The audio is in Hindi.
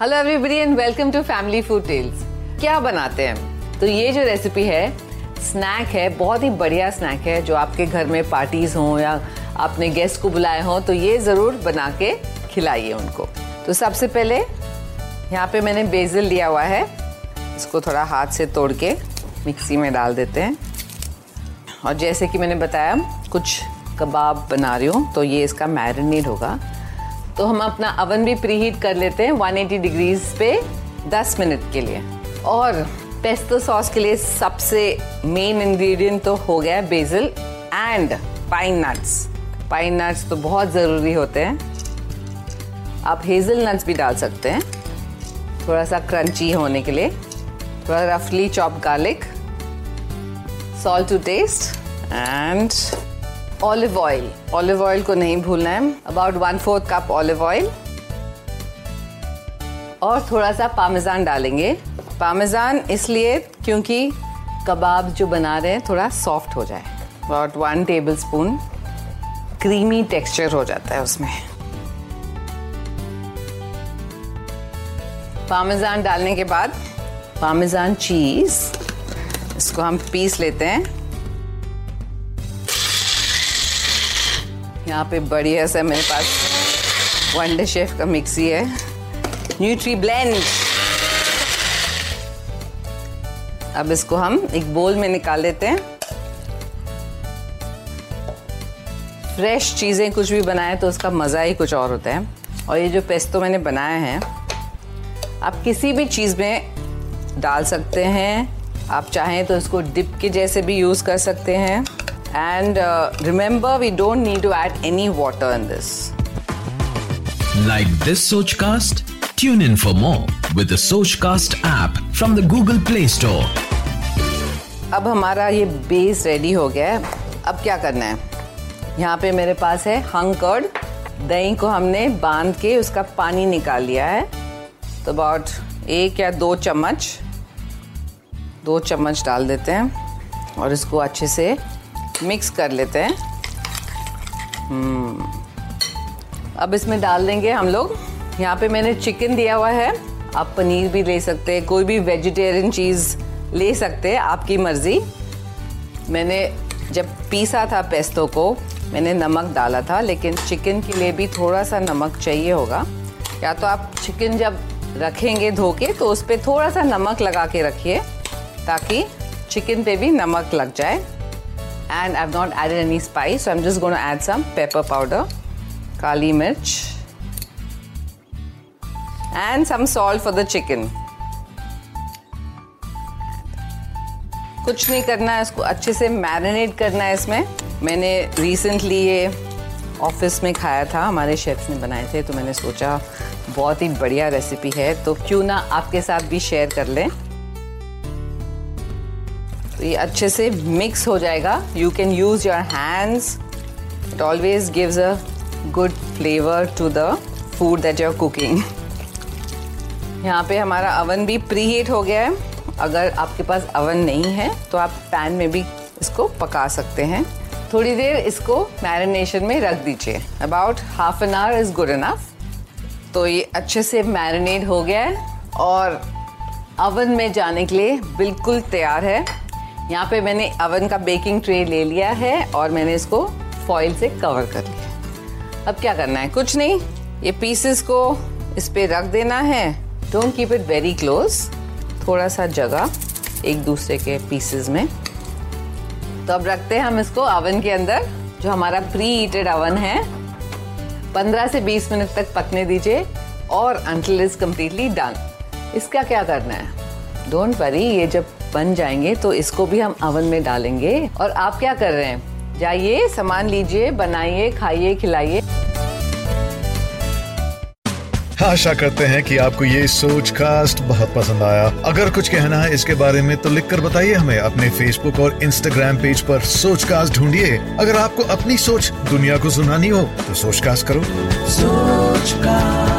Hello everybody and welcome to family food tales क्या बनाते हैं? तो ये जो रेसिपी है स्नैक है, बहुत ही बढ़िया स्नैक है, जो आपके घर में पार्टीज़ हों या आपने गेस्ट को बुलाए हों तो ये ज़रूर बना के खिलाइए उनको। तो सबसे पहले यहाँ पे मैंने बेजल लिया हुआ है। इसको थोड़ा हाथ से तोड़ के मिक्सी में डाल देते हैं। और जैसे कि मैंने बताया, कुछ कबाब बना रही हूँ तो ये इसका मैरिनेट होगा। तो हम अपना अवन भी प्री हीट कर लेते हैं 180 डिग्रीज पे 10 मिनट के लिए। और पेस्टो सॉस के लिए सबसे मेन इंग्रेडिएंट तो हो गया basil and pine nuts pine nuts तो बहुत ज़रूरी होते हैं। आप हेजल नट्स भी डाल सकते हैं। थोड़ा सा क्रंची होने के लिए। थोड़ा रफली chop garlic salt to taste and olive oil olive oil को नहीं भूलना है। About one fourth cup olive oil और थोड़ा सा पामेजान डालेंगे। पामेजान इसलिए क्योंकि कबाब जो बना रहे हैं, थोड़ा सॉफ्ट हो जाए। About one tablespoon creamy texture हो जाता है उसमें। पामेजान डालने के बाद पामेजान चीज़ इसको हम पीस लेते हैं। यहाँ पे बढ़िया सा मेरे पास वनडे शेफ का मिक्सी है। न्यूट्री ब्लेंड अब इसको हम एक बोल में निकाल लेते हैं। फ्रेश चीज़ें कुछ भी बनाए तो उसका मज़ा ही कुछ और होता है। और ये जो पेस्तो मैंने बनाया है, आप किसी भी चीज़ में डाल सकते हैं। आप चाहें तो इसको डिप के जैसे भी यूज़ कर सकते हैं। And uh, remember, we don't need to add any water in this. Like this Sochcast? Tune in for more with the Sochcast app from the Google Play Store. अब हमारा ये बेस रेडी हो गया है अब क्या करना है यहाँ पे मेरे पास है हंग कर्ड दही को हमने बाँध के उसका पानी निकाल लिया है तो अबाउट एक या दो चम्मच दो चम्मच डाल देते हैं और इसको अच्छे से मिक्स कर लेते हैं। हम्म। अब इसमें डाल देंगे हम लोग। यहाँ पे मैंने चिकन दिया हुआ है। आप पनीर भी ले सकते हैं, कोई भी वेजिटेरियन चीज़ ले सकते हैं, आपकी मर्ज़ी। मैंने जब पीसा था पेस्तों को, मैंने नमक डाला था, लेकिन चिकन के लिए भी थोड़ा सा नमक चाहिए होगा। या तो आप चिकन जब रखेंगे धो के तो उस पर थोड़ा सा नमक लगा के रखिए, ताकि चिकन पे भी नमक लग जाए। And I've not added any spice so I'm just going to add some pepper powder kali mirch and some salt for the chicken कुछ नहीं करना है इसको अच्छे से मैरिनेट करना है इसमें मैंने रिसेंटली ये ऑफ़िस में खाया था हमारे शेफ्स ने बनाए थे तो मैंने सोचा बहुत ही बढ़िया रेसिपी है तो क्यों ना आपके साथ भी शेयर कर लें तो ये अच्छे से मिक्स हो जाएगा. You can use your hands it always gives a good flavour to the food that you are cooking यहाँ पे हमारा अवन भी प्री हीट हो गया है. अगर आपके पास अवन नहीं है तो आप पैन में भी इसको पका सकते हैं. थोड़ी देर इसको मैरिनेशन में रख दीजिए. About half an hour is good enough तो ये अच्छे से मैरिनेट हो गया है और अवन में जाने के लिए बिल्कुल तैयार है. यहाँ पे मैंने अवन का बेकिंग ट्रे ले लिया है और मैंने इसको फॉइल से कवर कर लिया अब क्या करना है? कुछ नहीं। ये पीसेस को इस पे रख देना है। Don't keep it very close थोड़ा सा जगह एक दूसरे के पीसेस में। तो अब रखते हैं हम इसको अवन के अंदर, जो हमारा प्री हीटेड अवन है। 15 से 20 मिनट तक पकने दीजिए और अंटिल इज़ कम्प्लीटली डन इसका क्या करना है? डोंट वरी ये जब बन जाएँगे तो इसको भी हम अवन में डालेंगे। और आप क्या कर रहे हैं? जाइए सामान लीजिए बनाइए खाइए खिलाइए। आशा करते हैं कि आपको ये सोच कास्ट बहुत पसंद आया। अगर कुछ कहना है इसके बारे में तो लिखकर बताइए हमें अपने फेसबुक और इंस्टाग्राम पेज पर सोच कास्ट ढूंढिए। अगर आपको अपनी सोच दुनिया को सुनानी हो तो सोच कास्ट करो। सोच कास्ट